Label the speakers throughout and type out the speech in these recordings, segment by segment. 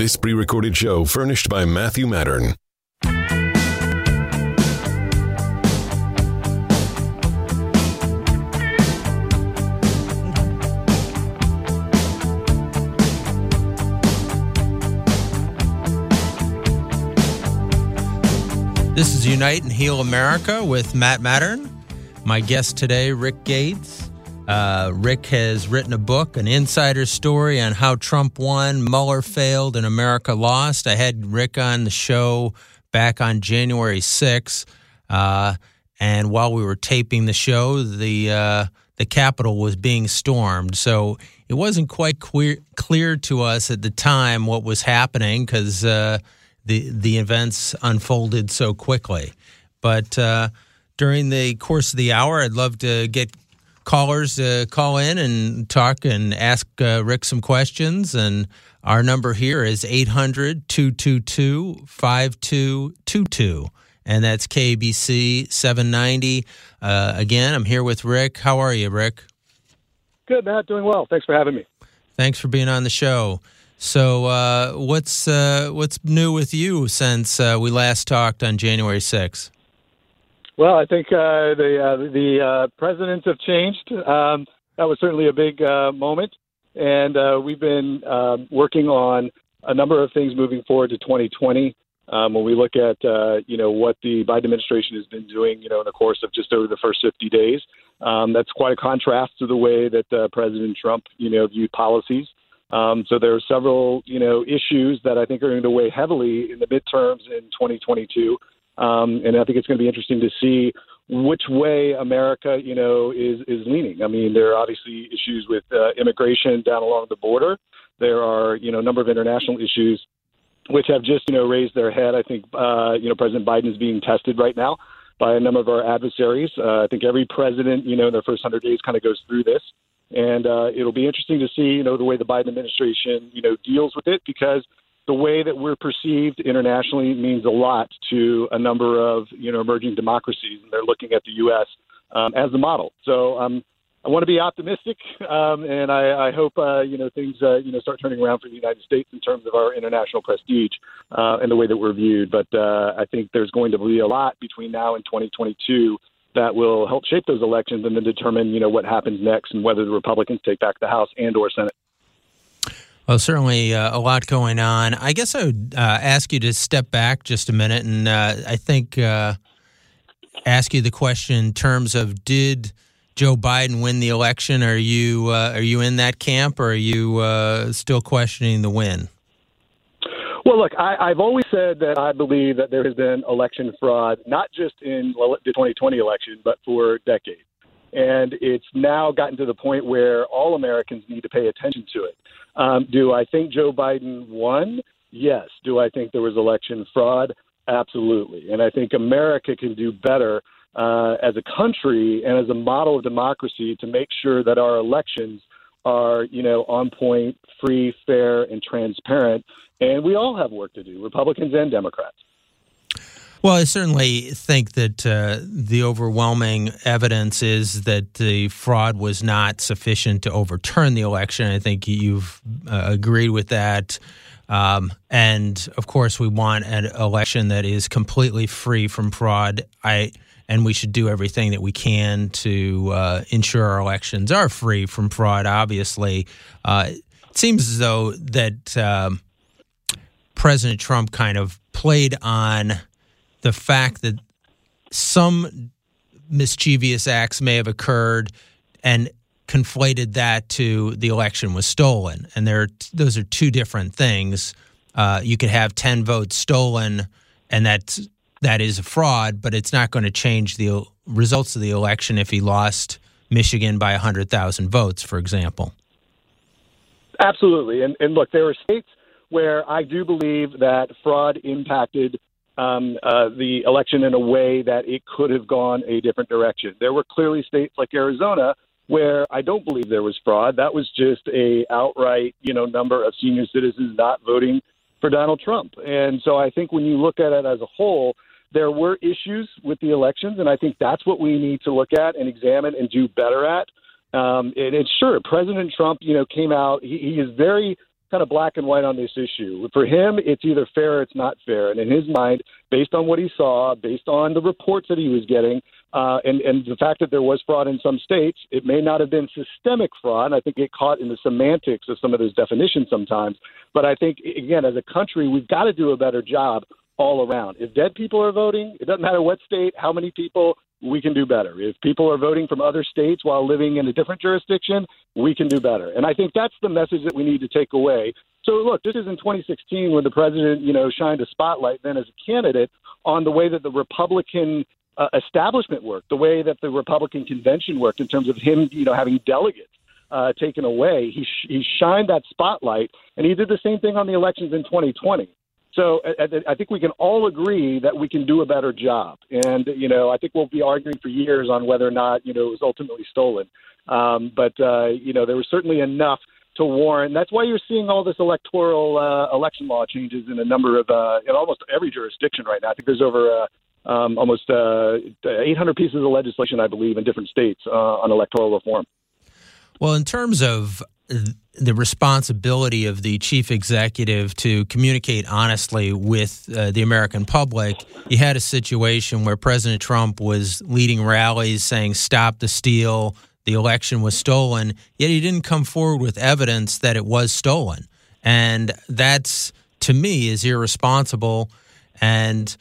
Speaker 1: This pre recorded show furnished by Matthew Mattern.
Speaker 2: This is Unite and Heal America with Matt Mattern. My guest today, Rick Gates. Uh, Rick has written a book, an insider story on how Trump won, Mueller failed, and America lost. I had Rick on the show back on January 6th. Uh, and while we were taping the show, the uh, the Capitol was being stormed. So it wasn't quite clear, clear to us at the time what was happening because uh, the the events unfolded so quickly. But uh, during the course of the hour, I'd love to get callers to call in and talk and ask uh, Rick some questions. And our number here is 800 222 5222. And that's KBC 790. Uh, again, I'm here with Rick. How are you, Rick?
Speaker 3: Good, Matt. Doing well. Thanks for having me.
Speaker 2: Thanks for being on the show. So, uh, what's uh, what's new with you since uh, we last talked on January 6th?
Speaker 3: Well, I think uh, the uh, the uh, presidents have changed. Um, that was certainly a big uh, moment, and uh, we've been um, working on a number of things moving forward to 2020. Um, when we look at uh, you know what the Biden administration has been doing, you know, in the course of just over the first 50 days, um, that's quite a contrast to the way that uh, President Trump, you know, viewed policies. Um, so there are several, you know, issues that I think are going to weigh heavily in the midterms in 2022. Um, and I think it's going to be interesting to see which way America, you know, is is leaning. I mean, there are obviously issues with uh, immigration down along the border. There are, you know, a number of international issues which have just, you know, raised their head. I think, uh, you know, President Biden is being tested right now by a number of our adversaries. Uh, I think every president, you know, in their first hundred days, kind of goes through this, and uh, it'll be interesting to see, you know, the way the Biden administration, you know, deals with it because the way that we're perceived internationally means a lot to a number of you know emerging democracies, and they're looking at the U.S. Um, as the model. So um, I want to be optimistic, um, and I, I hope uh, you know things uh, you know start turning around for the United States in terms of our international prestige uh, and the way that we're viewed. But uh, I think there's going to be a lot between now and 2022 that will help shape those elections and then determine you know what happens next and whether the Republicans take back the House and or Senate.
Speaker 2: Well, certainly uh, a lot going on. I guess I would uh, ask you to step back just a minute, and uh, I think uh, ask you the question in terms of did Joe Biden win the election? Are you uh, are you in that camp, or are you uh, still questioning the win?
Speaker 3: Well, look, I, I've always said that I believe that there has been election fraud, not just in the 2020 election, but for decades. And it's now gotten to the point where all Americans need to pay attention to it. Um, do I think Joe Biden won? Yes. Do I think there was election fraud? Absolutely. And I think America can do better uh, as a country and as a model of democracy to make sure that our elections are, you know, on point, free, fair, and transparent. And we all have work to do, Republicans and Democrats.
Speaker 2: Well, I certainly think that uh, the overwhelming evidence is that the fraud was not sufficient to overturn the election. I think you've uh, agreed with that. Um, and of course, we want an election that is completely free from fraud. I and we should do everything that we can to uh, ensure our elections are free from fraud. Obviously, uh, it seems as though that um, President Trump kind of played on the fact that some mischievous acts may have occurred and conflated that to the election was stolen. And there, those are two different things. Uh, you could have ten votes stolen, and that's that is a fraud, but it's not going to change the results of the election if he lost Michigan by hundred thousand votes, for example.
Speaker 3: Absolutely, and, and look, there are states where I do believe that fraud impacted um, uh, the election in a way that it could have gone a different direction. There were clearly states like Arizona where I don't believe there was fraud. That was just a outright, you know, number of senior citizens not voting for Donald Trump. And so I think when you look at it as a whole, there were issues with the elections, and I think that's what we need to look at and examine and do better at. Um, and it's sure President Trump, you know, came out. He, he is very kind of black and white on this issue. For him, it's either fair or it's not fair. And in his mind, based on what he saw, based on the reports that he was getting, uh, and, and the fact that there was fraud in some states, it may not have been systemic fraud. I think get caught in the semantics of some of those definitions sometimes. But I think, again, as a country, we've got to do a better job all around. If dead people are voting, it doesn't matter what state, how many people, we can do better. If people are voting from other states while living in a different jurisdiction, we can do better. And I think that's the message that we need to take away. So look, this is in 2016 when the president, you know, shined a spotlight then as a candidate on the way that the Republican uh, establishment worked, the way that the Republican convention worked in terms of him, you know, having delegates uh, taken away. He sh- he shined that spotlight, and he did the same thing on the elections in 2020. So I, think we can all agree that we can do a better job. And, you know, I think we'll be arguing for years on whether or not, you know, it was ultimately stolen. Um, but, uh, you know, there was certainly enough to warrant. That's why you're seeing all this electoral uh, election law changes in a number of, uh, in almost every jurisdiction right now. I think there's over uh, um, almost uh, 800 pieces of legislation, I believe, in different states uh, on electoral reform.
Speaker 2: Well, in terms of the responsibility of the chief executive to communicate honestly with uh, the American public, you had a situation where President Trump was leading rallies saying, Stop the steal, the election was stolen, yet he didn't come forward with evidence that it was stolen. And that's, to me, is irresponsible. And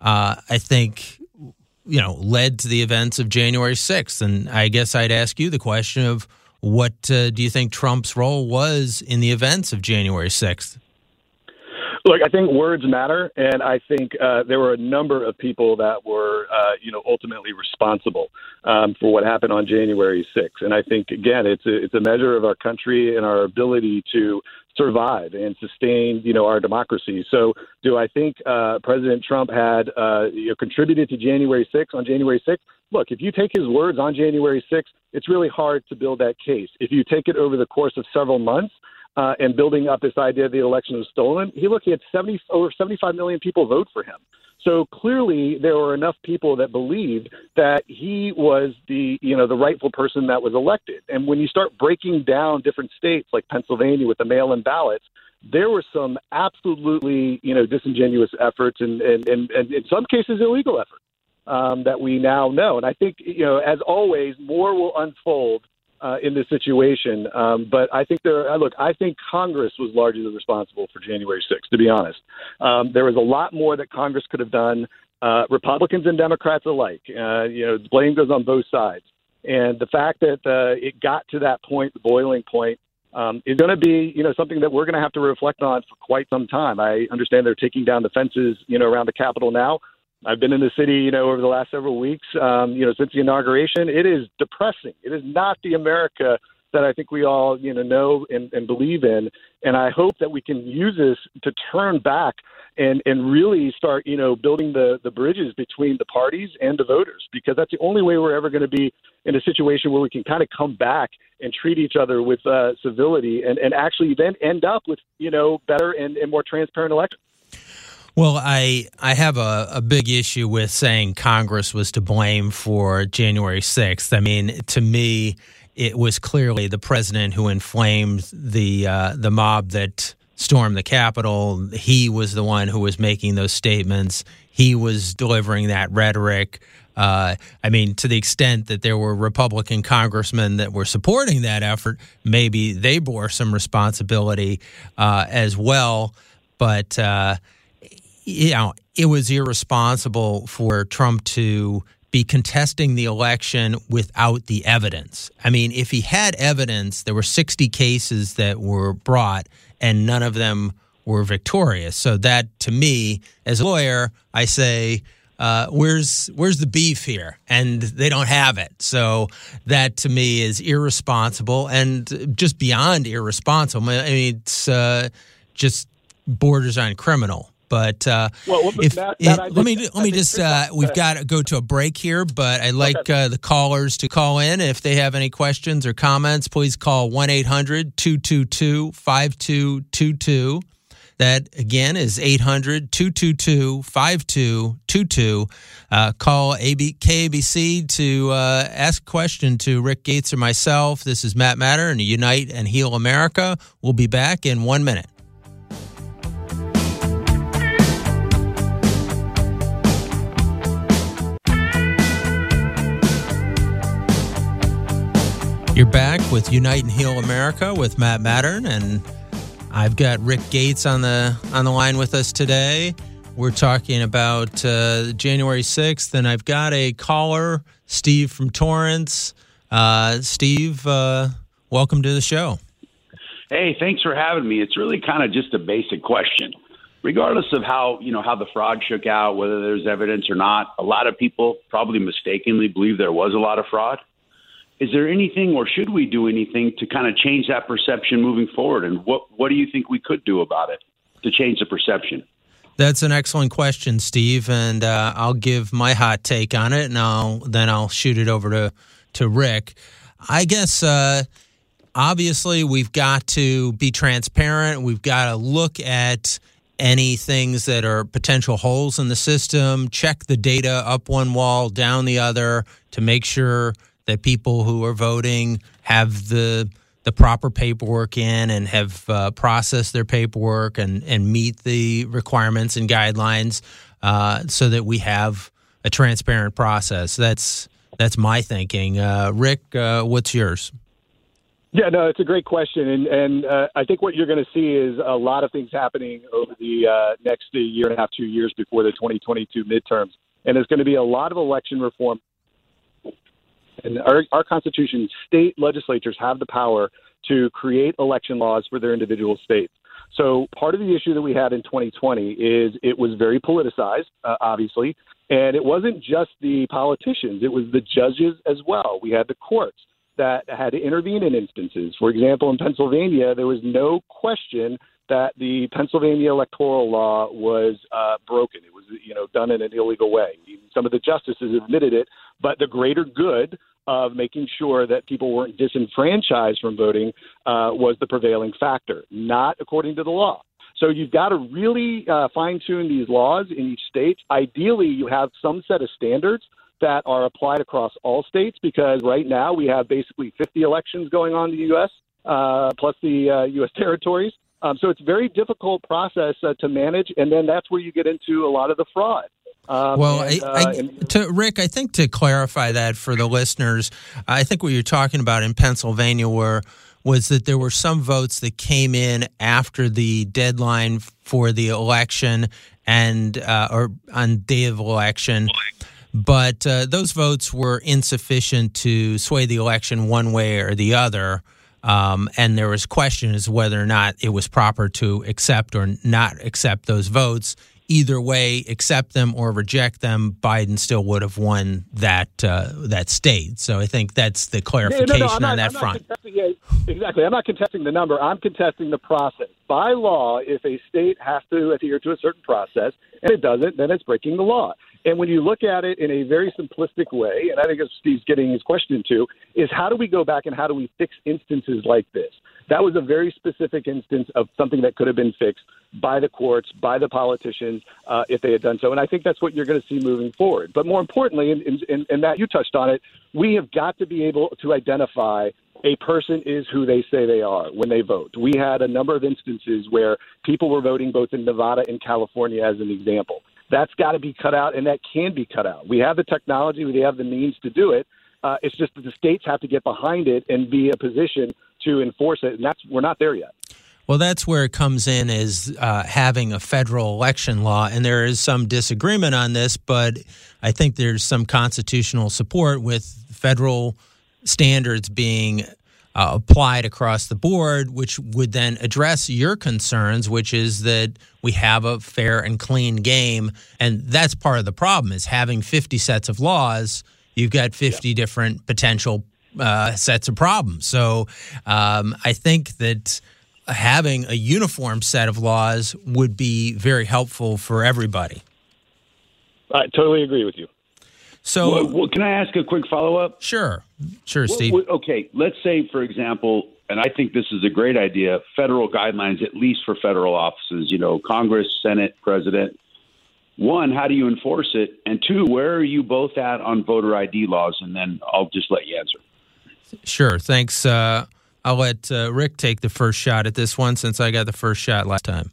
Speaker 2: uh, I think you know, led to the events of January 6th. And I guess I'd ask you the question of what uh, do you think Trump's role was in the events of January 6th?
Speaker 3: Look, I think words matter, and I think uh, there were a number of people that were, uh, you know, ultimately responsible um, for what happened on January 6th. And I think again, it's a, it's a measure of our country and our ability to survive and sustain, you know, our democracy. So, do I think uh, President Trump had uh, you know, contributed to January 6th on January 6th? Look, if you take his words on January 6th, it's really hard to build that case. If you take it over the course of several months, uh, and building up this idea the election was stolen. He look, he had 70 over 75 million people vote for him. So clearly, there were enough people that believed that he was the you know the rightful person that was elected. And when you start breaking down different states like Pennsylvania with the mail-in ballots, there were some absolutely you know disingenuous efforts and and, and, and in some cases illegal efforts um, that we now know. And I think you know as always, more will unfold uh, in this situation. Um, but I think there. Look, I think Congress was largely responsible for January 6th. To be honest, um, there was a lot more that Congress could have done. Uh, Republicans and Democrats alike. Uh, you know, the blame goes on both sides. And the fact that uh, it got to that point, the boiling point, um, is going to be, you know, something that we're going to have to reflect on for quite some time. I understand they're taking down the fences, you know, around the Capitol now. I've been in the city, you know, over the last several weeks, um, you know, since the inauguration. It is depressing. It is not the America that I think we all, you know, know and, and believe in. And I hope that we can use this to turn back and and really start, you know, building the the bridges between the parties and the voters, because that's the only way we're ever going to be in a situation where we can kind of come back and treat each other with uh, civility and and actually then end up with, you know, better and, and more transparent elections.
Speaker 2: Well, I I have a, a big issue with saying Congress was to blame for January 6th. I mean, to me, it was clearly the president who inflamed the uh, the mob that stormed the Capitol. He was the one who was making those statements. He was delivering that rhetoric. Uh, I mean, to the extent that there were Republican congressmen that were supporting that effort, maybe they bore some responsibility uh, as well. But uh, you know, it was irresponsible for Trump to be contesting the election without the evidence. I mean, if he had evidence, there were 60 cases that were brought and none of them were victorious. So that to me as a lawyer, I say uh, where's where's the beef here? And they don't have it. So that to me is irresponsible and just beyond irresponsible. I mean, it's uh, just borders on criminal. But uh, well, if, it, let me let me just uh, we've got to go to a break here. But I'd like okay. uh, the callers to call in if they have any questions or comments. Please call 1-800-222-5222. That again is 800 222 5222. Uh, call AB, KABC to uh, ask a question to Rick Gates or myself. This is Matt Mattern and Unite and Heal America. We'll be back in one minute. You're back with Unite and Heal America with Matt Mattern, and I've got Rick Gates on the on the line with us today. We're talking about uh, January 6th, and I've got a caller, Steve from Torrance. Uh, Steve, uh, welcome to the show.
Speaker 4: Hey, thanks for having me. It's really kind of just a basic question. Regardless of how you know how the fraud shook out, whether there's evidence or not, a lot of people probably mistakenly believe there was a lot of fraud is there anything or should we do anything to kind of change that perception moving forward? And what, what do you think we could do about it to change the perception?
Speaker 2: That's an excellent question, Steve, and uh, I'll give my hot take on it, and I'll then I'll shoot it over to to Rick. I guess uh, obviously we've got to be transparent. We've got to look at any things that are potential holes in the system. Check the data up one wall, down the other, to make sure that people who are voting have the the proper paperwork in and have uh, processed their paperwork and, and meet the requirements and guidelines uh, so that we have a transparent process. That's that's my thinking. Uh, Rick, uh, what's yours?
Speaker 3: Yeah, no, it's a great question, and and uh, I think what you're going to see is a lot of things happening over the uh, next year and a half, two years before the 2022 midterms, and there's going to be a lot of election reform and our, our Constitution, state legislatures have the power to create election laws for their individual states. So part of the issue that we had in 2020 is it was very politicized, uh, obviously, and it wasn't just the politicians; it was the judges as well. We had the courts that had to intervene in instances. For example, in Pennsylvania, there was no question that the Pennsylvania electoral law was uh, broken. It was, you know, done in an illegal way. Some of the justices admitted it, but the greater good of making sure that people weren't disenfranchised from voting uh, was the prevailing factor, not according to the law. So you've got to really uh, fine tune these laws in each state. Ideally, you have some set of standards that are applied across all states because right now we have basically 50 elections going on in the U.S. Uh, plus the uh, U.S. territories. Um, so it's a very difficult process uh, to manage, and then that's where you get into a lot of the fraud.
Speaker 2: Um, well, and, I, I, uh, and, to Rick, I think to clarify that for the listeners, I think what you're talking about in Pennsylvania were was that there were some votes that came in after the deadline for the election and uh, or on day of election, but uh, those votes were insufficient to sway the election one way or the other. Um, and there was question as whether or not it was proper to accept or not accept those votes either way, accept them or reject them, Biden still would have won that uh, that state. So I think that's the clarification no, no, no, on that
Speaker 3: I'm
Speaker 2: front.
Speaker 3: exactly. I'm not contesting the number. I'm contesting the process. By law, if a state has to adhere to a certain process and it doesn't, then it's breaking the law. And when you look at it in a very simplistic way, and I think Steve's getting his question to, is how do we go back and how do we fix instances like this? That was a very specific instance of something that could have been fixed by the courts, by the politicians, uh, if they had done so. And I think that's what you're going to see moving forward. But more importantly, and, and, and Matt, you touched on it, we have got to be able to identify a person is who they say they are when they vote. We had a number of instances where people were voting both in Nevada and California, as an example. That's got to be cut out, and that can be cut out. We have the technology, we have the means to do it. Uh, it's just that the states have to get behind it and be a position to enforce it, and that's we're not there yet.
Speaker 2: Well, that's where it comes in is uh, having a federal election law, and there is some disagreement on this, but I think there's some constitutional support with federal standards being uh, applied across the board, which would then address your concerns, which is that we have a fair and clean game, and that's part of the problem is having 50 sets of laws. You've got 50 yeah. different potential uh, sets of problems. So um, I think that having a uniform set of laws would be very helpful for everybody.
Speaker 3: I totally agree with you.
Speaker 4: So, well, well, can I ask a quick follow up?
Speaker 2: Sure, sure, Steve.
Speaker 4: Okay, let's say, for example, and I think this is a great idea, federal guidelines, at least for federal offices, you know, Congress, Senate, President. One, how do you enforce it? And two, where are you both at on voter ID laws? And then I'll just let you answer.
Speaker 2: Sure. Thanks. Uh, I'll let uh, Rick take the first shot at this one since I got the first shot last time.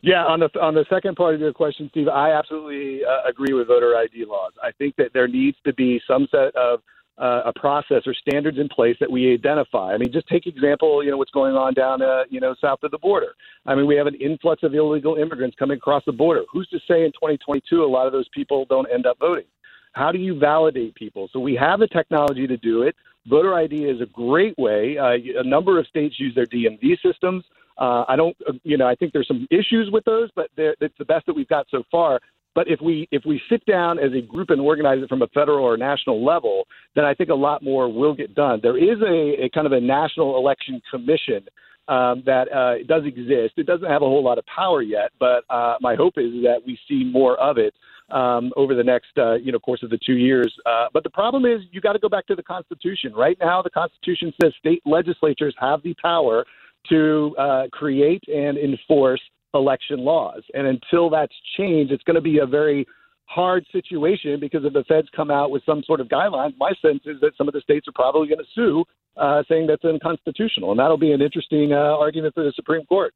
Speaker 3: Yeah, on the on the second part of your question, Steve, I absolutely uh, agree with voter ID laws. I think that there needs to be some set of uh, a process or standards in place that we identify. I mean, just take example, you know, what's going on down, uh, you know, south of the border. I mean, we have an influx of illegal immigrants coming across the border. Who's to say in 2022 a lot of those people don't end up voting? How do you validate people? So we have the technology to do it. Voter ID is a great way. Uh, a number of states use their DMV systems. Uh, I don't, uh, you know, I think there's some issues with those, but it's the best that we've got so far. But if we if we sit down as a group and organize it from a federal or national level, then I think a lot more will get done. There is a, a kind of a national election commission um, that uh, does exist. It doesn't have a whole lot of power yet, but uh, my hope is that we see more of it um, over the next uh, you know course of the two years. Uh, but the problem is you got to go back to the Constitution. Right now, the Constitution says state legislatures have the power to uh, create and enforce election laws. And until that's changed, it's going to be a very hard situation because if the feds come out with some sort of guidelines, my sense is that some of the states are probably going to sue, uh, saying that's unconstitutional. And that'll be an interesting uh, argument for the Supreme Court.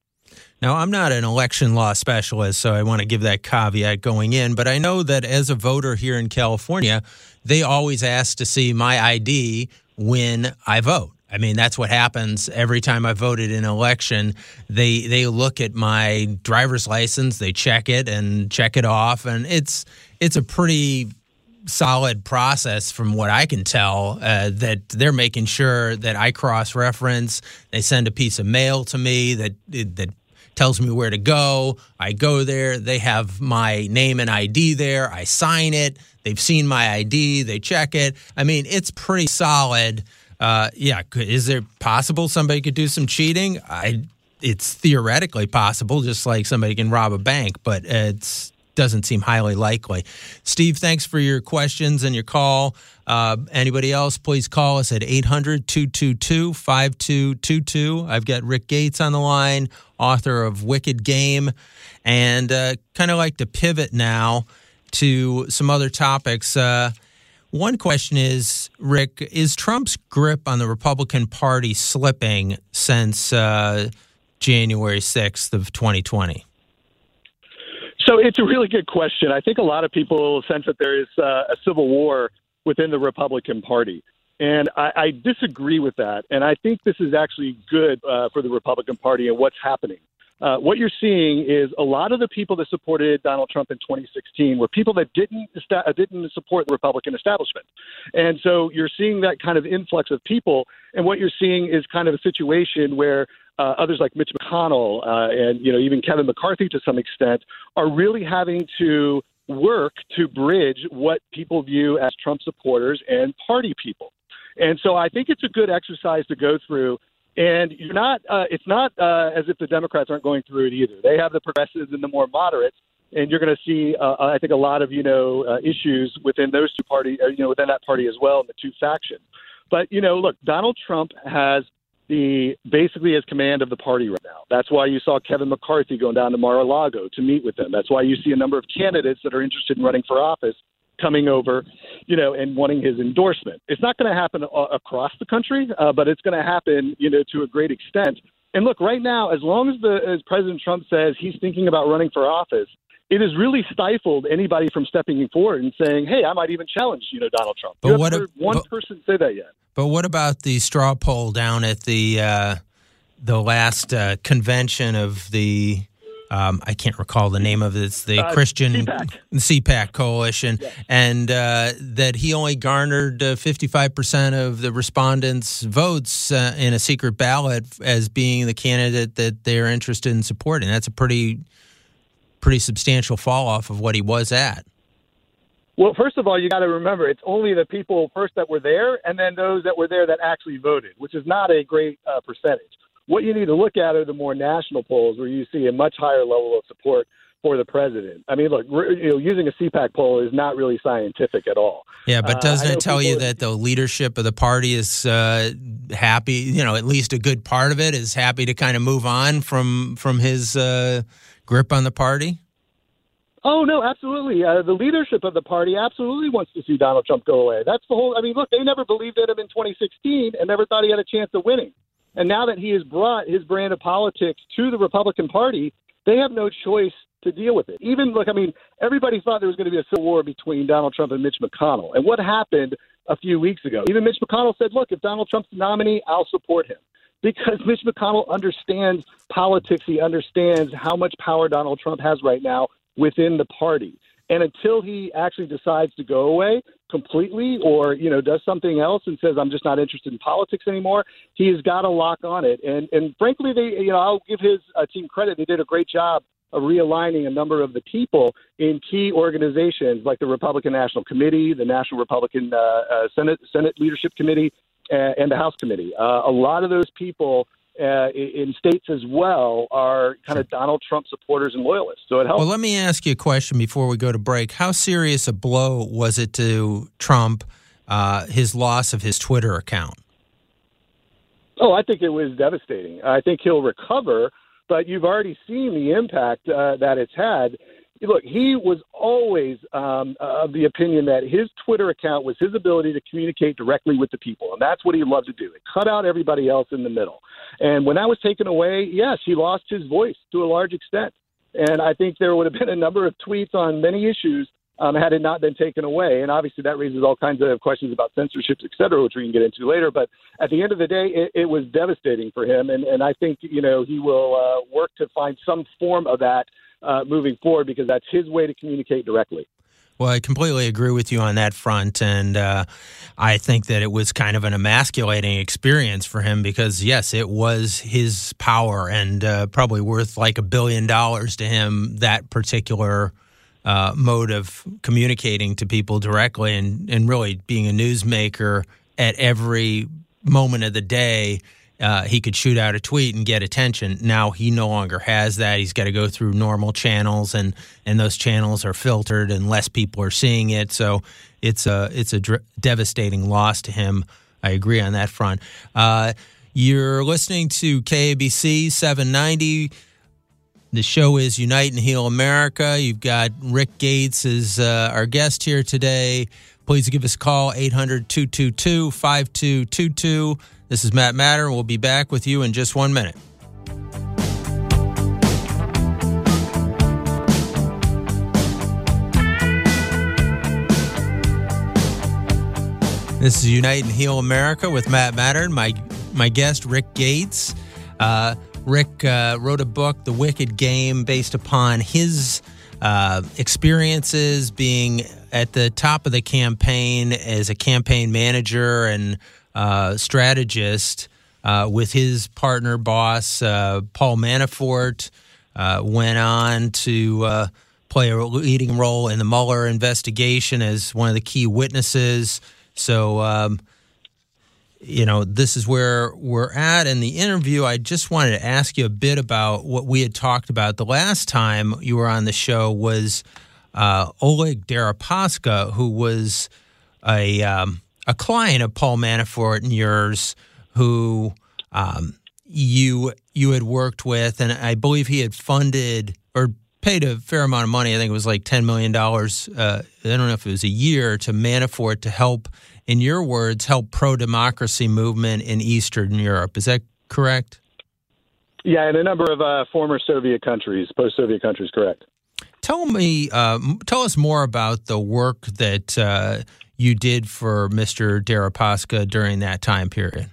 Speaker 2: Now, I'm not an election law specialist, so I want to give that caveat going in, but I know that as a voter here in California, they always ask to see my ID when I vote. I mean, that's what happens every time I voted in an election. They they look at my driver's license, they check it and check it off, and it's it's a pretty solid process from what I can tell uh, that they're making sure that I cross reference. They send a piece of mail to me that that tells me where to go. I go there. They have my name and ID there. I sign it. They've seen my ID. They check it. I mean, it's pretty solid. Uh, yeah, is it possible somebody could do some cheating? I, it's theoretically possible, just like somebody can rob a bank, but it doesn't seem highly likely. Steve, thanks for your questions and your call. Uh, anybody else, please call us at 800 222 5222. I've got Rick Gates on the line, author of Wicked Game, and uh, kind of like to pivot now to some other topics. Uh, one question is, Rick, is Trump's grip on the Republican Party slipping since uh, January 6th of 2020?
Speaker 3: So it's a really good question. I think a lot of people sense that there is uh, a civil war within the Republican Party. And I, I disagree with that. And I think this is actually good uh, for the Republican Party and what's happening uh, what you're seeing is a lot of the people that supported Donald Trump in 2016 were people that didn't uh, didn't support the Republican establishment, and so you're seeing that kind of influx of people. And what you're seeing is kind of a situation where uh, others like Mitch McConnell uh, and you know even Kevin McCarthy to some extent are really having to work to bridge what people view as Trump supporters and party people. And so I think it's a good exercise to go through and you're not. Uh, it's not uh, as if the Democrats aren't going through it either. They have the progressives and the more moderates, and you're going to see. Uh, I think a lot of you know uh, issues within those two parties. Uh, you know, within that party as well, in the two factions. But you know, look, Donald Trump has the basically has command of the party right now. That's why you saw Kevin McCarthy going down to Mar-a-Lago to meet with them. That's why you see a number of candidates that are interested in running for office coming over, you know, and wanting his endorsement. It's not going to happen across the country, uh, but it's going to happen, you know, to a great extent. And look, right now, as long as the as President Trump says he's thinking about running for office, it has really stifled anybody from stepping forward and saying, "Hey, I might even challenge, you know, Donald Trump."
Speaker 2: But
Speaker 3: you
Speaker 2: what
Speaker 3: heard one
Speaker 2: but,
Speaker 3: person say that yet?
Speaker 2: But what about the straw poll down at the uh, the last uh, convention of the um, I can't recall the name of it. It's the uh, Christian CPAC, CPAC coalition, yeah. and uh, that he only garnered uh, fifty-five percent of the respondents' votes uh, in a secret ballot as being the candidate that they're interested in supporting. That's a pretty, pretty substantial fall off of what he was at.
Speaker 3: Well, first of all, you got to remember it's only the people first that were there, and then those that were there that actually voted, which is not a great uh, percentage. What you need to look at are the more national polls where you see a much higher level of support for the president. I mean, look, you know, using a CPAC poll is not really scientific at all.
Speaker 2: Yeah, but doesn't
Speaker 3: uh,
Speaker 2: it tell you that the leadership of the party is uh, happy? You know, at least a good part of it is happy to kind of move on from from his uh, grip on the party.
Speaker 3: Oh no, absolutely. Uh, the leadership of the party absolutely wants to see Donald Trump go away. That's the whole. I mean, look, they never believed in him in 2016 and never thought he had a chance of winning. And now that he has brought his brand of politics to the Republican Party, they have no choice to deal with it. Even look, I mean, everybody thought there was going to be a civil war between Donald Trump and Mitch McConnell. And what happened a few weeks ago? Even Mitch McConnell said, "Look, if Donald Trump's the nominee, I'll support him." Because Mitch McConnell understands politics, he understands how much power Donald Trump has right now within the party. And until he actually decides to go away completely or, you know, does something else and says, I'm just not interested in politics anymore, he's got to lock on it. And, and frankly, they, you know, I'll give his uh, team credit. They did a great job of realigning a number of the people in key organizations like the Republican National Committee, the National Republican uh, uh, Senate, Senate Leadership Committee, uh, and the House Committee. Uh, a lot of those people uh, in states as well are kind of Donald Trump supporters and loyalists. So it helps.
Speaker 2: Well, let me ask you a question before we go to break. How serious a blow was it to Trump, uh, his loss of his Twitter account?
Speaker 3: Oh, I think it was devastating. I think he'll recover, but you've already seen the impact uh, that it's had look, he was always um, of the opinion that his Twitter account was his ability to communicate directly with the people, and that's what he loved to do. It cut out everybody else in the middle. And when that was taken away, yes, he lost his voice to a large extent. And I think there would have been a number of tweets on many issues um, had it not been taken away. And obviously, that raises all kinds of questions about censorship, et cetera, which we can get into later. But at the end of the day, it, it was devastating for him. And, and I think, you know, he will uh, work to find some form of that uh, moving forward because that's his way to communicate directly.
Speaker 2: Well, I completely agree with you on that front. And uh, I think that it was kind of an emasculating experience for him because, yes, it was his power and uh, probably worth like a billion dollars to him, that particular uh, mode of communicating to people directly and, and really being a newsmaker at every moment of the day uh, he could shoot out a tweet and get attention. Now he no longer has that. He's got to go through normal channels, and and those channels are filtered, and less people are seeing it. So it's a it's a dr- devastating loss to him. I agree on that front. Uh, you're listening to KABC 790. The show is Unite and Heal America. You've got Rick Gates as uh, our guest here today. Please give us a call, 800 222 5222. This is Matt Mattern. We'll be back with you in just one minute. This is Unite and Heal America with Matt Mattern. My my guest Rick Gates. Uh, Rick uh, wrote a book, The Wicked Game, based upon his uh, experiences being at the top of the campaign as a campaign manager and uh, strategist uh, with his partner boss uh, Paul Manafort. Uh, went on to uh, play a leading role in the Mueller investigation as one of the key witnesses. So, um, you know, this is where we're at in the interview. I just wanted to ask you a bit about what we had talked about the last time you were on the show was uh, Oleg Deripaska, who was a um, a client of Paul Manafort and yours who um, you you had worked with, and I believe he had funded or paid a fair amount of money. I think it was like ten million dollars. Uh, I don't know if it was a year to Manafort to help, in your words, help pro democracy movement in Eastern Europe. Is that correct?
Speaker 3: Yeah, in a number of uh, former Soviet countries, post Soviet countries, correct.
Speaker 2: Tell me, uh, tell us more about the work that uh, you did for Mr. Deripaska during that time period?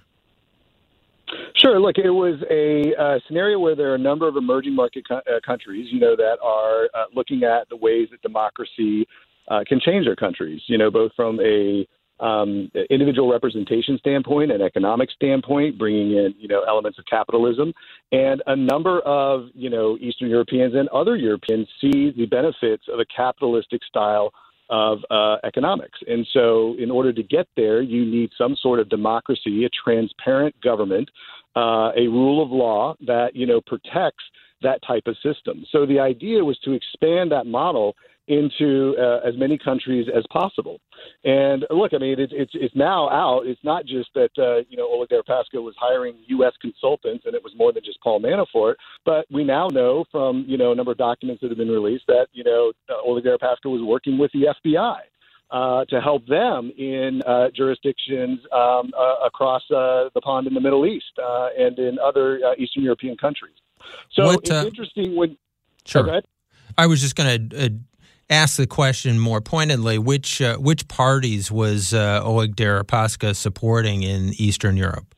Speaker 3: Sure. Look, it was a uh, scenario where there are a number of emerging market co- uh, countries, you know, that are uh, looking at the ways that democracy uh, can change their countries. You know, both from a um, individual representation standpoint and economic standpoint, bringing in you know elements of capitalism, and a number of you know Eastern Europeans and other Europeans see the benefits of a capitalistic style of uh, economics. And so, in order to get there, you need some sort of democracy, a transparent government, uh, a rule of law that you know protects that type of system. So the idea was to expand that model into uh, as many countries as possible. And look, I mean, it's it's it's now out. It's not just that uh, you know Oleg Deripaska was hiring U.S. consultants, and it was more than just Paul Manafort. But we now know from you know a number of documents that have been released that you know uh, Oleg Deripaska was working with the FBI. Uh, to help them in uh, jurisdictions um, uh, across uh, the pond in the Middle East uh, and in other uh, Eastern European countries. So
Speaker 2: What,
Speaker 3: it's interesting when.
Speaker 2: Sure.
Speaker 3: Oh.
Speaker 2: I was just going to uh, ask the question more pointedly: which uh, which parties was uh, Oleg Deripaska supporting in Eastern Europe?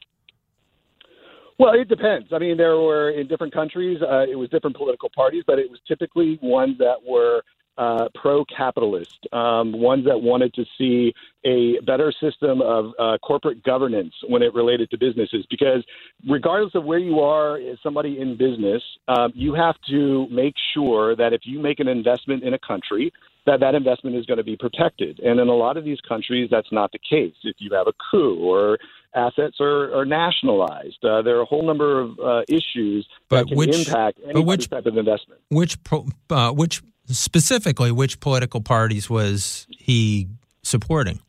Speaker 3: Well, it depends. I mean, there were in different countries, uh, it was different political parties, but it was typically ones that were uh, pro-capitalist, um, ones that wanted to see a better system of uh, corporate governance when it related to businesses. Because regardless of where you are as somebody in business, um, you have to make sure that if you make an investment in a country, that that investment is going to be protected. And in a lot of these countries, that's not the case. If you have a coup or assets are, are nationalized, uh, there are a whole number of uh, issues
Speaker 2: But
Speaker 3: that can
Speaker 2: which-
Speaker 3: impact any
Speaker 2: which-
Speaker 3: type of investment.
Speaker 2: Which pro, uh, which specifically which political parties was he supporting?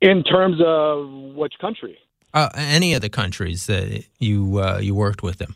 Speaker 3: In terms of which country?
Speaker 2: Uh, any of the countries that you uh, you worked with him.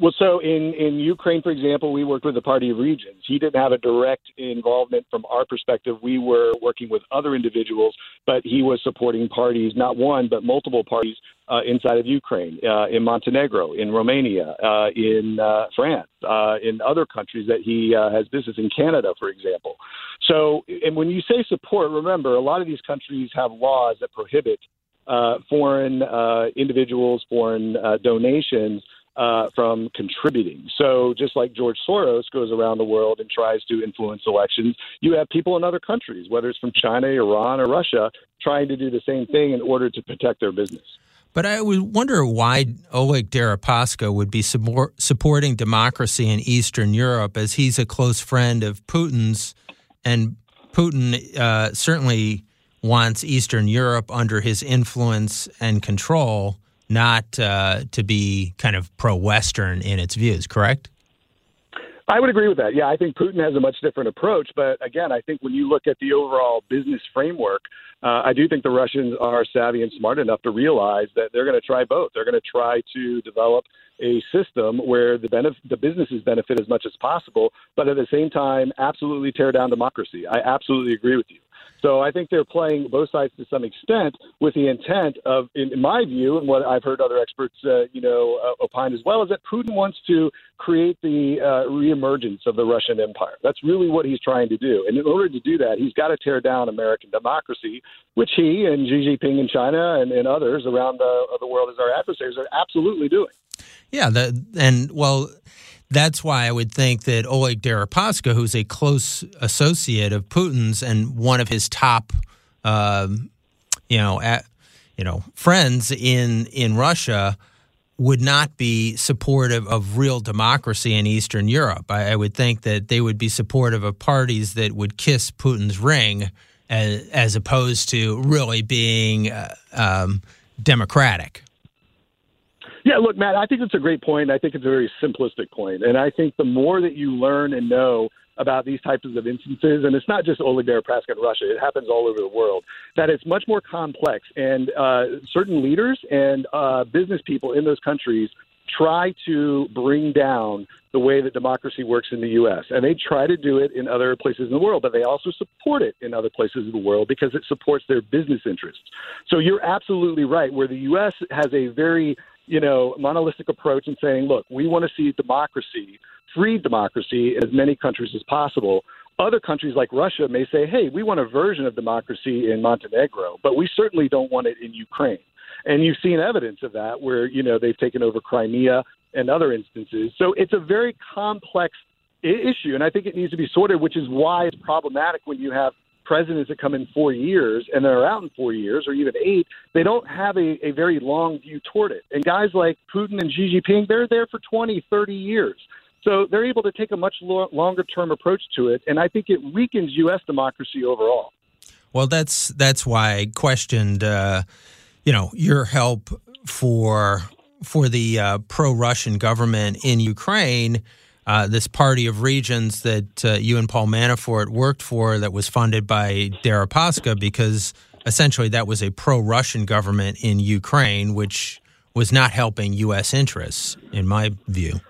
Speaker 3: Well, so in, in Ukraine, for example, we worked with the Party of Regions. He didn't have a direct involvement from our perspective. We were working with other individuals, but he was supporting parties, not one, but multiple parties uh, inside of Ukraine, uh, in Montenegro, in Romania, uh, in uh, France, uh, in other countries that he uh, has business in Canada, for example. So, and when you say support, remember, a lot of these countries have laws that prohibit foreign individuals, foreign donations uh, from contributing. So just like George Soros goes around the world and tries to influence elections, you have people in other countries, whether it's from China, Iran, or Russia, trying to do the same thing in order to protect their business.
Speaker 2: But I would wonder why Oleg Deripaska would be supporting democracy in Eastern Europe, as he's a close friend of Putin's, and Putin uh, certainly wants Eastern Europe under his influence and control, not uh, to be kind of pro-Western in its views. Correct?
Speaker 3: I would agree with that. Yeah, I think Putin has a much different approach. But again, I think when you look at the overall business framework, uh, I do think the Russians are savvy and smart enough to realize that they're going to try both. They're going to try to develop a system where the benef- the businesses benefit as much as possible, but at the same time, absolutely tear down democracy. I absolutely agree with you. So I think they're playing both sides to some extent with the intent of, in, my view, and what I've heard other experts, uh, you know, uh, opine as well, is that Putin wants to create the uh, reemergence of the Russian Empire. That's really what he's trying to do. And in order to do that, he's got to tear down American democracy, which he and Xi Jinping in China and, and others around the, the world as our adversaries are absolutely doing.
Speaker 2: Yeah, the, and well, that's why I would think that Oleg Deripaska, who's a close associate of Putin's and one of his top, um, you know, at, you know, friends in in Russia, would not be supportive of real democracy in Eastern Europe. I, I would think that they would be supportive of parties that would kiss Putin's ring, as, as opposed to really being uh, um, democratic.
Speaker 3: Yeah, look, Matt, I think it's a great point. I think it's a very simplistic point. And I think the more that you learn and know about these types of instances, and it's not just Oleg Deripaska in Russia, it happens all over the world, that it's much more complex. And uh, certain leaders and uh, business people in those countries try to bring down the way that democracy works in the U.S. And they try to do it in other places in the world, but they also support it in other places in the world because it supports their business interests. So you're absolutely right. Where the U.S. has a very you know, monolithic approach and saying, look, we want to see democracy, free democracy, in as many countries as possible. Other countries like Russia may say, hey, we want a version of democracy in Montenegro, but we certainly don't want it in Ukraine. And you've seen evidence of that where, you know, they've taken over Crimea and other instances. So it's a very complex issue, and I think it needs to be sorted, which is why it's problematic when you have presidents that come in four years and they're out in four years or even eight, they don't have a, a very long view toward it. And guys like Putin and Xi Jinping, they're there for 20, 30 years. So they're able to take a much lo- longer term approach to it. And I think it weakens U.S. democracy overall.
Speaker 2: Well, that's that's why I questioned, uh, you know, your help for for the uh, pro-Russian government in Ukraine. Uh, this party of regions that uh, you and Paul Manafort worked for, that was funded by Deripaska, because essentially that was a pro-Russian government in Ukraine, which was not helping U.S. interests, in my view.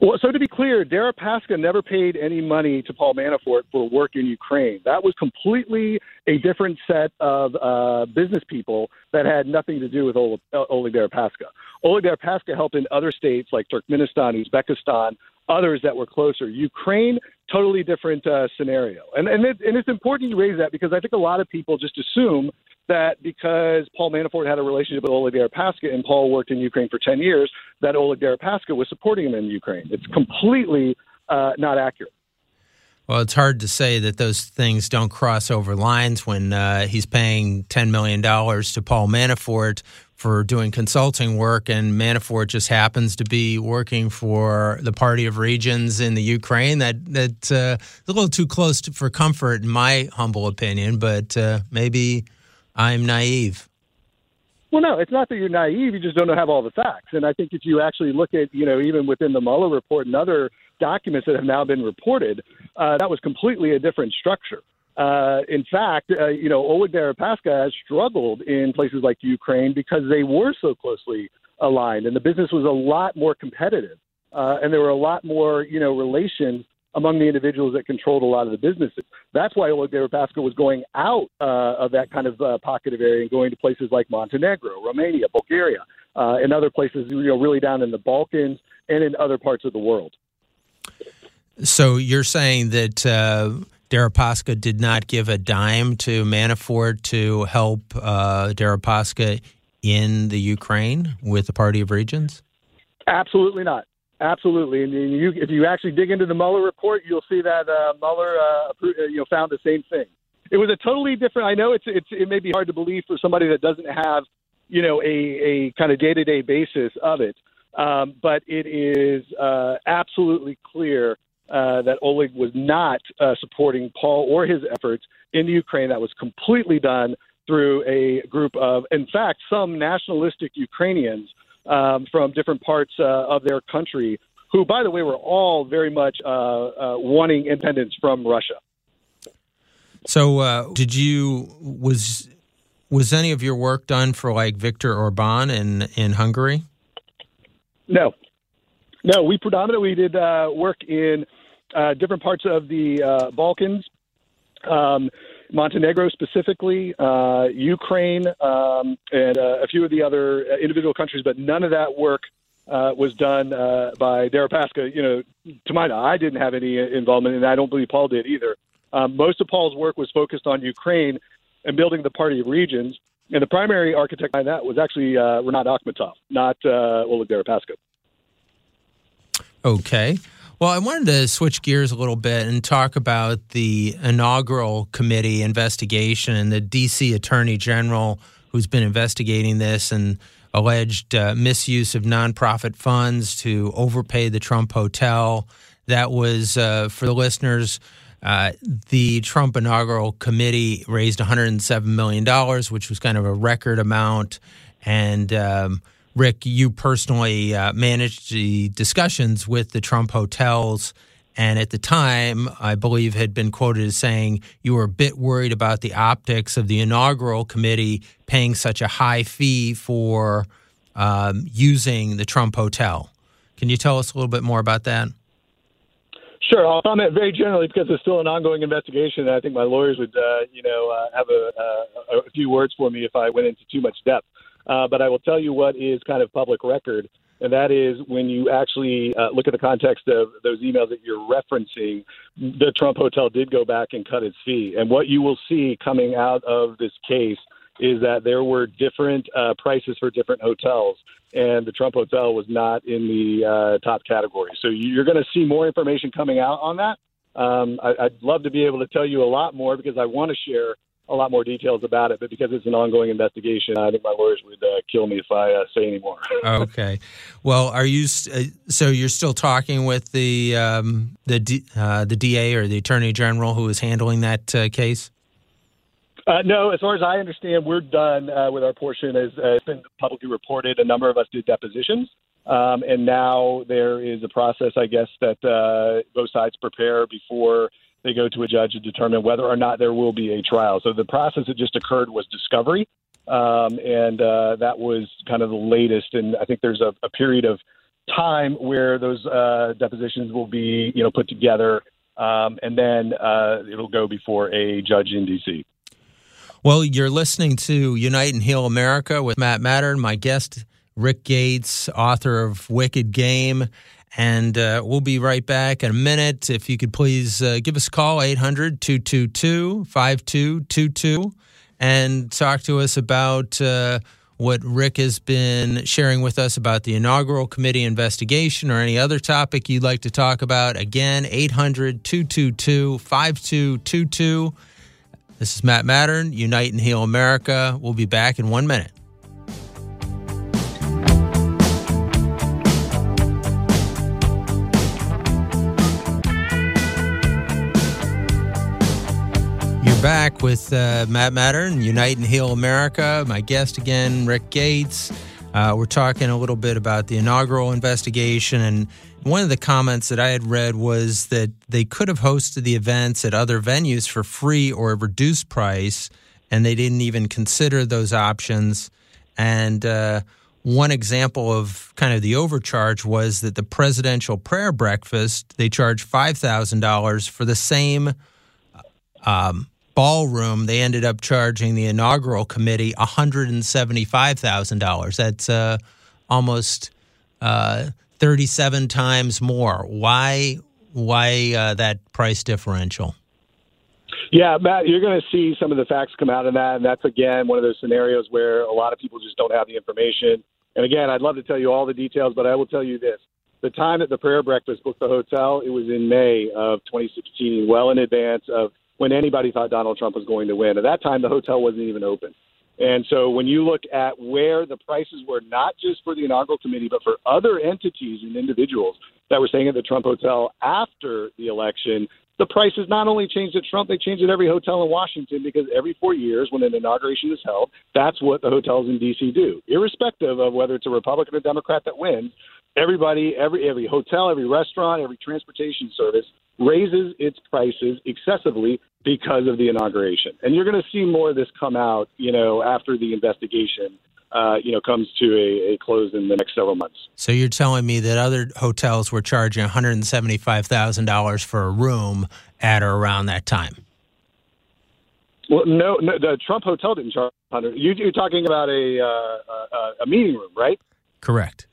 Speaker 3: Well, so to be clear, Deripaska never paid any money to Paul Manafort for work in Ukraine. That was completely a different set of uh, business people that had nothing to do with Oleg Deripaska. Oleg Deripaska helped in other states like Turkmenistan, Uzbekistan, others that were closer. Ukraine, totally different uh, scenario. And, and, it, and it's important you raise that because I think a lot of people just assume that because Paul Manafort had a relationship with Oleg Deripaska and Paul worked in Ukraine for 10 years, that Oleg Deripaska was supporting him in Ukraine. It's completely uh, not accurate.
Speaker 2: Well, it's hard to say that those things don't cross over lines when uh, he's paying $10 million to Paul Manafort for doing consulting work, and Manafort just happens to be working for the Party of Regions in the Ukraine. That that uh, a little too close to, for comfort, in my humble opinion. But uh, maybe I'm naive.
Speaker 3: Well, no, it's not that you're naive. You just don't have all the facts. And I think if you actually look at, you know, even within the Mueller report and other documents that have now been reported, uh, that was completely a different structure. Uh, in fact, uh, you know, Oleg Deripaska has struggled in places like Ukraine because they were so closely aligned, and the business was a lot more competitive, uh, and there were a lot more, you know, relations among the individuals that controlled a lot of the businesses. That's why Oleg Deripaska was going out uh, of that kind of uh, pocket of area and going to places like Montenegro, Romania, Bulgaria, uh, and other places, you know, really down in the Balkans and in other parts of the world.
Speaker 2: So you're saying that Deripaska did not give a dime to Manafort to help uh, Deripaska in the Ukraine with the Party of Regions?
Speaker 3: Absolutely not. Absolutely, and you, if you actually dig into the Mueller report, you'll see that uh, Mueller, uh, you know, found the same thing. It was a totally different. I know it's it's it may be hard to believe for somebody that doesn't have, you know, a a kind of day to day basis of it, um, but it is uh, absolutely clear uh, that Oleg was not uh, supporting Paul or his efforts in Ukraine. That was completely done through a group of, in fact, some nationalistic Ukrainians um, from different parts uh, of their country, who, by the way, were all very much uh, uh, wanting independence from Russia.
Speaker 2: So, did you was was any of your work done for like Viktor Orban in in Hungary?
Speaker 3: No, no. We predominantly did work in uh, different parts of the uh, Balkans, um, Montenegro specifically, uh, Ukraine, um, and uh, a few of the other uh, individual countries, but none of that work uh, was done by Deripaska. You know, to my knowledge, I didn't have any involvement, and I don't believe Paul did either. Um, most of Paul's work was focused on Ukraine and building the Party of Regions, and the primary architect behind that was actually Rinat Akhmetov, not Oleg Deripaska.
Speaker 2: Okay. Well, I wanted to switch gears a little bit and talk about the inaugural committee investigation and the D.C. Attorney General who's been investigating this and alleged uh, misuse of nonprofit funds to overpay the Trump Hotel. That was, uh, for the listeners, uh, the Trump inaugural committee raised $107 million, which was kind of a record amount. And um, Rick, you personally uh, managed the discussions with the Trump hotels. And at the time, I believe had been quoted as saying you were a bit worried about the optics of the inaugural committee paying such a high fee for um, using the Trump hotel. Can you tell us a little bit more about that?
Speaker 3: Sure, I'll comment very generally because it's still an ongoing investigation. And I think my lawyers would, uh, you know, uh, have a, uh, a, few words for me if I went into too much depth. Uh, but I will tell you what is kind of public record, and that is when you actually uh, look at the context of those emails that you're referencing, the Trump Hotel did go back and cut its fee. And what you will see coming out of this case is that there were different uh, prices for different hotels, and the Trump Hotel was not in the uh, top category. So you're going to see more information coming out on that. Um, I, I'd love to be able to tell you a lot more because I want to share a lot more details about it, but because it's an ongoing investigation, I think my lawyers would uh, kill me if I uh, say any more.
Speaker 2: okay. Well, are you uh, so you're still talking with the um, the D, uh, the DA or the Attorney General who is handling that uh, case?
Speaker 3: Uh, no, as far as I understand, we're done uh, with our portion. As uh, it's been publicly reported, a number of us did depositions, um, and now there is a process, I guess, that uh, both sides prepare before they go to a judge to determine whether or not there will be a trial. So the process that just occurred was discovery, um, and uh, that was kind of the latest. And I think there's a, a period of time where those uh, depositions will be, you know, put together, um, and then uh, it'll go before a judge in D.C.
Speaker 2: Well, you're listening to Unite and Heal America with Matt Mattern, my guest, Rick Gates, author of Wicked Game. And uh, we'll be right back in a minute. If you could please uh, give us a call, 800 222 5222, and talk to us about uh, what Rick has been sharing with us about the inaugural committee investigation or any other topic you'd like to talk about. Again, 800 222 5222. This is Matt Mattern, Unite and Heal America. We'll be back in one minute. Back with uh, Matt Mattern, Unite and Heal America. My guest again, Rick Gates. Uh, we're talking a little bit about the inaugural investigation and one of the comments that I had read was that they could have hosted the events at other venues for free or a reduced price, and they didn't even consider those options. And uh, one example of kind of the overcharge was that the presidential prayer breakfast they charged five thousand dollars for the same um, ballroom. They ended up charging the inaugural committee one hundred and seventy-five thousand dollars. That's uh, almost. Uh, 37 times more. Why why uh, that price differential?
Speaker 3: Yeah, Matt, you're going to see some of the facts come out of that, and that's again one of those scenarios where a lot of people just don't have the information. And again, I'd love to tell you all the details, but I will tell you this: the time that the prayer breakfast booked the hotel, it was in May of 2016, well in advance of when anybody thought Donald Trump was going to win. At that time, the hotel wasn't even open. And so when you look at where the prices were, not just for the inaugural committee, but for other entities and individuals that were staying at the Trump Hotel after the election, the prices not only changed at Trump, they changed at every hotel in Washington because every four years when an inauguration is held, that's what the hotels in D.C. do. Irrespective of whether it's a Republican or Democrat that wins, everybody, every every hotel, every restaurant, every transportation service raises its prices excessively because of the inauguration. And you're going to see more of this come out, you know, after the investigation, uh, you know, comes to a, a, close in the next several months.
Speaker 2: So you're telling me that other hotels were charging $175,000 for a room at or around that time?
Speaker 3: Well, no, no the Trump hotel didn't charge 100. You, you're talking about a, uh, a, a meeting room, right?
Speaker 2: Correct.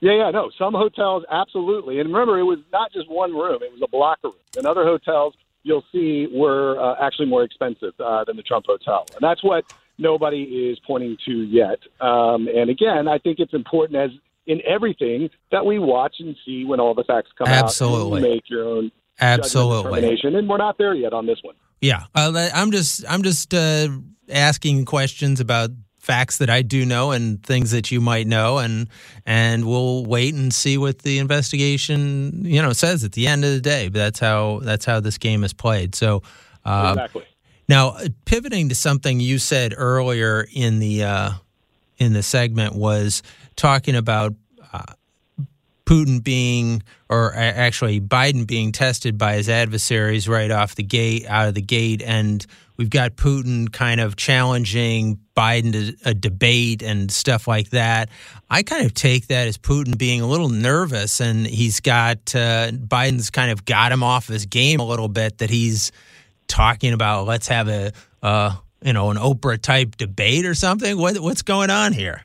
Speaker 3: Yeah, yeah, no. Some hotels, absolutely. And remember, it was not just one room; it was a block of rooms. And other hotels, you'll see, were uh, actually more expensive uh, than the Trump Hotel, and that's what nobody is pointing to yet. Um, and again, I think it's important, as in everything, that we watch and see when all the facts come
Speaker 2: absolutely.
Speaker 3: out. Absolutely, make your own
Speaker 2: absolutely.
Speaker 3: And we're not there yet on this one.
Speaker 2: Yeah, uh, I'm just I'm just uh, asking questions about facts that I do know and things that you might know, and and we'll wait and see what the investigation you know says at the end of the day. But that's how that's how this game is played. So
Speaker 3: uh, exactly.
Speaker 2: Now pivoting to something you said earlier in the uh, in the segment was talking about. Uh, Putin being, or actually Biden being tested by his adversaries right off the gate, out of the gate, and we've got Putin kind of challenging Biden to a debate and stuff like that. I kind of take that as Putin being a little nervous, and he's got uh, Biden's kind of got him off his game a little bit. That he's talking about let's have a uh, you know an Oprah type debate or something. What, what's going on here?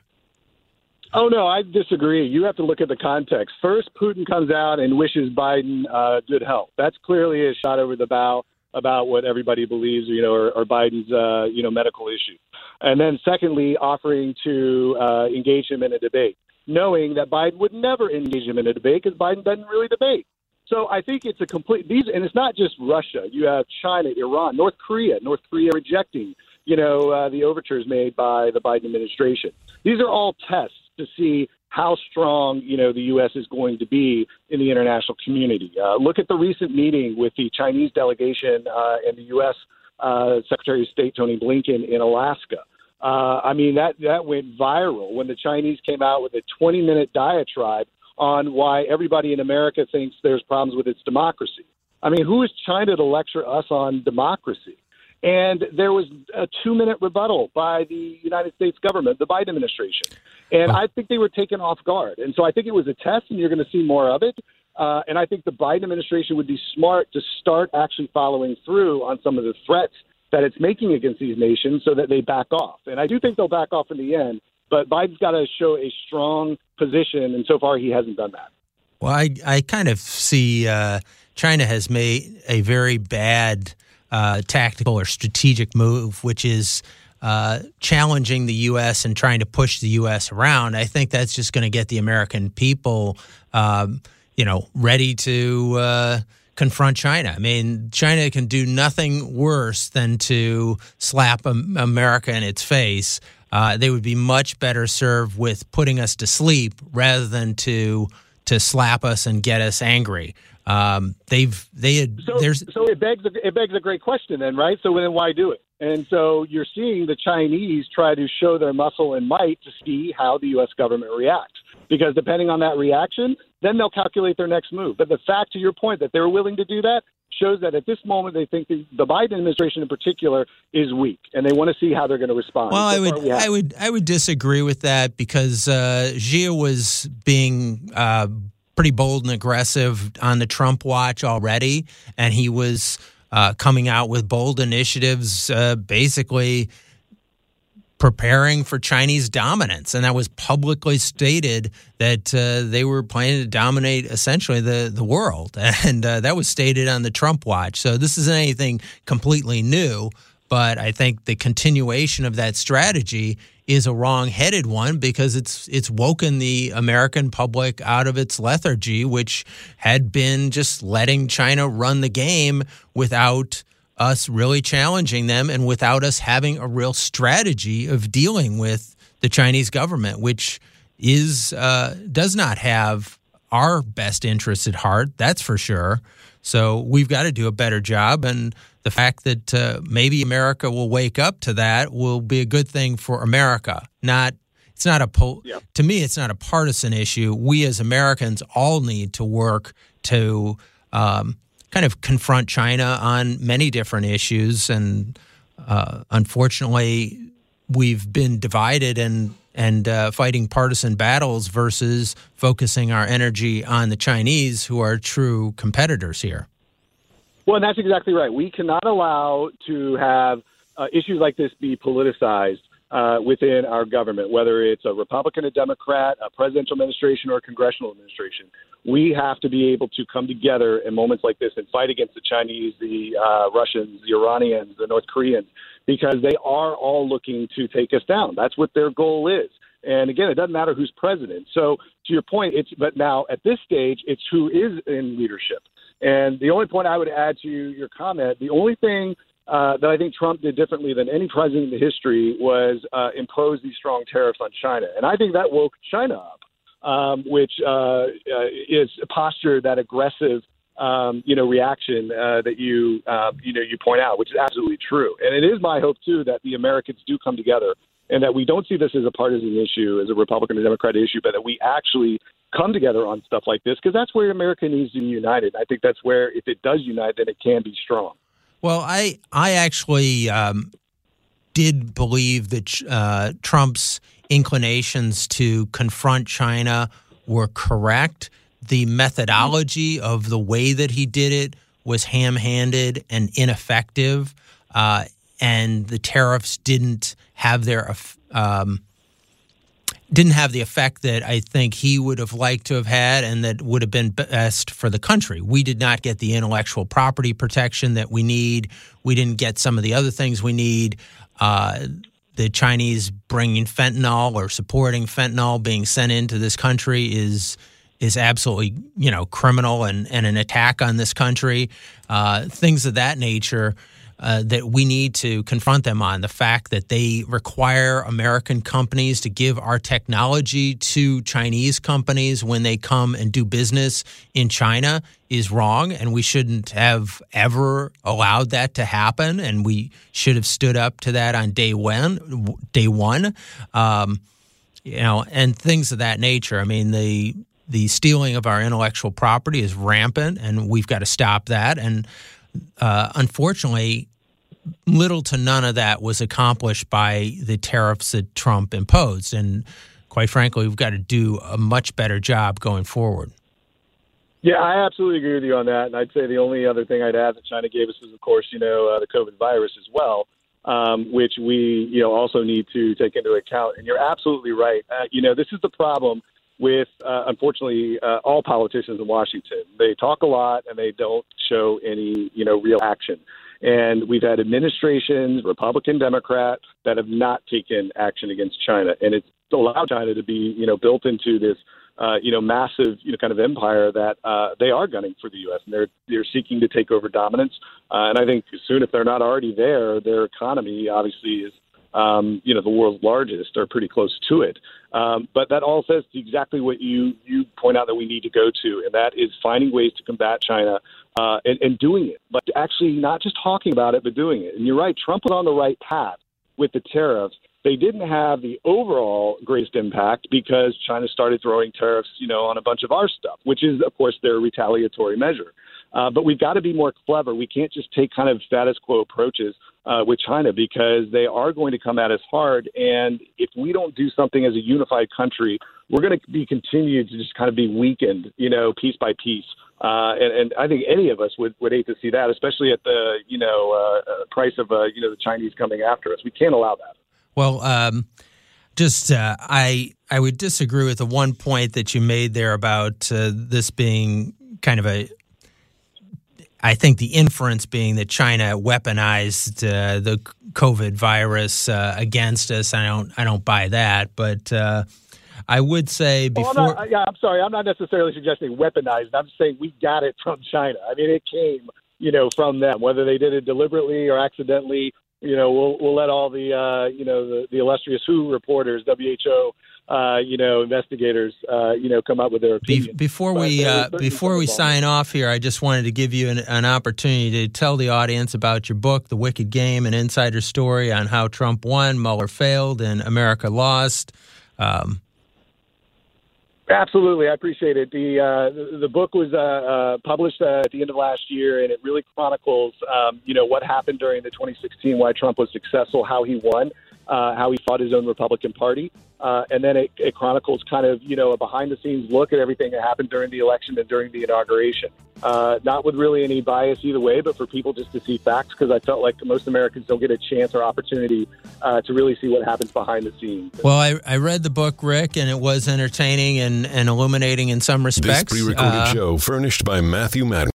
Speaker 3: Oh no, I disagree. You have to look at the context. First, Putin comes out and wishes Biden uh, good health. That's clearly a shot over the bow about what everybody believes, you know, or, or Biden's, uh, you know, medical issue. And then secondly, offering to uh, engage him in a debate, knowing that Biden would never engage him in a debate because Biden doesn't really debate. So I think it's a complete these, and it's not just Russia. You have China, Iran, North Korea, North Korea rejecting, you know, uh, the overtures made by the Biden administration. These are all tests to see how strong you know the U.S. is going to be in the international community. Uh, look at the recent meeting with the Chinese delegation uh, and the U.S. uh, Secretary of State Tony Blinken in Alaska. Uh, I mean, that, that went viral when the Chinese came out with a 20 minute diatribe on why everybody in America thinks there's problems with its democracy. I mean, who is China to lecture us on democracy? And there was a two minute rebuttal by the United States government, the Biden administration. And I think they were taken off guard. And so I think it was a test, and you're going to see more of it. Uh, and I think the Biden administration would be smart to start actually following through on some of the threats that it's making against these nations so that they back off. And I do think they'll back off in the end, but Biden's got to show a strong position, and so far he hasn't done that.
Speaker 2: Well, I, I kind of see uh, China has made a very bad uh, tactical or strategic move, which is uh, challenging the U.S. and trying to push the U.S. around. I think that's just going to get the American people, um, you know, ready to uh, confront China. I mean, China can do nothing worse than to slap America in its face. Uh, they would be much better served with putting us to sleep rather than to to slap us and get us angry. Um, they've they had
Speaker 3: so,
Speaker 2: there's
Speaker 3: so it begs a, it begs a great question then, right? So then why do it? And so you're seeing the Chinese try to show their muscle and might to see how the U.S. government reacts. Because depending on that reaction, then they'll calculate their next move. But the fact, to your point, that they're willing to do that shows that at this moment they think the, the Biden administration in particular is weak, and they want to see how they're going to respond.
Speaker 2: Well, so I would, we I would, I would disagree with that because uh, Xi was being. Uh, pretty bold and aggressive on the Trump watch already, and he was uh, coming out with bold initiatives, uh, basically preparing for Chinese dominance. And that was publicly stated that uh, they were planning to dominate essentially the, the world. And uh, that was stated on the Trump watch. So this isn't anything completely new. But I think the continuation of that strategy is a wrong-headed one because it's it's woken the American public out of its lethargy, which had been just letting China run the game without us really challenging them and without us having a real strategy of dealing with the Chinese government, which is uh, does not have our best interests at heart. That's for sure. So we've got to do a better job and the fact that uh, maybe America will wake up to that will be a good thing for America. Not it's not a po- yeah. to me it's not a partisan issue. We as Americans all need to work to um, kind of confront China on many different issues, and uh, unfortunately, we've been divided and and uh, fighting partisan battles versus focusing our energy on the Chinese, who are true competitors here.
Speaker 3: Well, that's exactly right. We cannot allow to have uh, issues like this be politicized uh, within our government, whether it's a Republican, a Democrat, a presidential administration, or a congressional administration. We have to be able to come together in moments like this and fight against the Chinese, the uh, Russians, the Iranians, the North Koreans, because they are all looking to take us down. That's what their goal is. And again, it doesn't matter who's president. So to your point, it's but now at this stage, it's who is in leadership. And the only point I would add to your comment, the only thing uh, that I think Trump did differently than any president in history was uh, impose these strong tariffs on China. And I think that woke China up, um, which uh, uh is a posture that aggressive. Um, you know, reaction uh, that you uh, you know you point out, which is absolutely true, and it is my hope too that the Americans do come together and that we don't see this as a partisan issue, as a Republican or Democrat issue, but that we actually come together on stuff like this because that's where America needs to be united. I think that's where, if it does unite, then it can be strong.
Speaker 2: Well, I I actually um, did believe that uh, Trump's inclinations to confront China were correct. The methodology of the way that he did it was ham-handed and ineffective, uh, and the tariffs didn't have their um, didn't have the effect that I think he would have liked to have had and that would have been best for the country. We did not get the intellectual property protection that we need. We didn't get some of the other things we need. Uh, the Chinese bringing fentanyl or supporting fentanyl being sent into this country is is absolutely you know criminal and, and an attack on this country. Uh, things of that nature uh, that we need to confront them on. The fact that they require American companies to give our technology to Chinese companies when they come and do business in China is wrong, and we shouldn't have ever allowed that to happen. And we should have stood up to that on day one. Day one. Um, you know, and things of that nature. I mean, the the stealing of our intellectual property is rampant, and we've got to stop that. And uh, unfortunately, little to none of that was accomplished by the tariffs that Trump imposed. And quite frankly, we've got to do a much better job going forward.
Speaker 3: Yeah, I absolutely agree with you on that. And I'd say the only other thing I'd add that China gave us is, of course, you know, uh, the COVID virus as well um, which we you know also need to take into account. And you're absolutely right. Uh, you know, this is the problem with uh, unfortunately uh, all politicians in Washington. They talk a lot and they don't show any you know real action. And we've had administrations, Republican, Democrat, that have not taken action against China, and it's allowed China to be you know built into this uh, you know, massive, you know, kind of empire that uh, they are gunning for the U.S. and they're they're seeking to take over dominance. Uh, and I think soon, if they're not already there, their economy obviously is, um, you know, the world's largest or pretty close to it. Um, but that all says exactly what you you point out that we need to go to, and that is finding ways to combat China uh, and, and doing it, but actually not just talking about it, but doing it. And you're right, Trump was on the right path with the tariffs they didn't have the overall greatest impact because China started throwing tariffs, you know, on a bunch of our stuff, which is, of course, their retaliatory measure. Uh, but we've got to be more clever. We can't just take kind of status quo approaches uh, with China because they are going to come at us hard. And if we don't do something as a unified country, we're going to be continued to just kind of be weakened, you know, piece by piece. Uh, and, and I think any of us would, would hate to see that, especially at the you know uh, uh price of uh, you know the Chinese coming after us. We can't allow that.
Speaker 2: Well, um, just uh, I I would disagree with the one point that you made there about uh, this being kind of a. I think the inference being that China weaponized uh, the COVID virus uh, against us. I don't I don't buy that, but uh, I would say before.
Speaker 3: Well, I'm not, yeah, I'm sorry. I'm not necessarily suggesting weaponized. I'm saying we got it from China. I mean, it came you know from them, whether they did it deliberately or accidentally you know, we'll we'll let all the uh, you know the, the illustrious WHO reporters, WHO, uh, you know, investigators, uh, you know, come up with their opinion. Be-
Speaker 2: before but we uh, before we sign off here, I just wanted to give you an, an, opportunity to tell the audience about your book, The Wicked Game: An Insider Story on how Trump won, Mueller failed, and America lost. Um,
Speaker 3: Absolutely, I appreciate it. The uh, the, the, book was uh, uh, published uh, at the end of last year, and it really chronicles, um, you know, what happened during the 2016, why Trump was successful, how he won, uh, how he fought his own Republican Party, uh, and then it, it, chronicles kind of, you know, a behind the scenes look at everything that happened during the election and during the inauguration. Uh, not with really any bias either way, but for people just to see facts because I felt like most Americans don't get a chance or opportunity uh, to really see what happens behind the scenes.
Speaker 2: Well, I, I, read the book, Rick, and it was entertaining and, and illuminating in some respects.
Speaker 1: This pre recorded uh, show furnished by Matthew Mattern.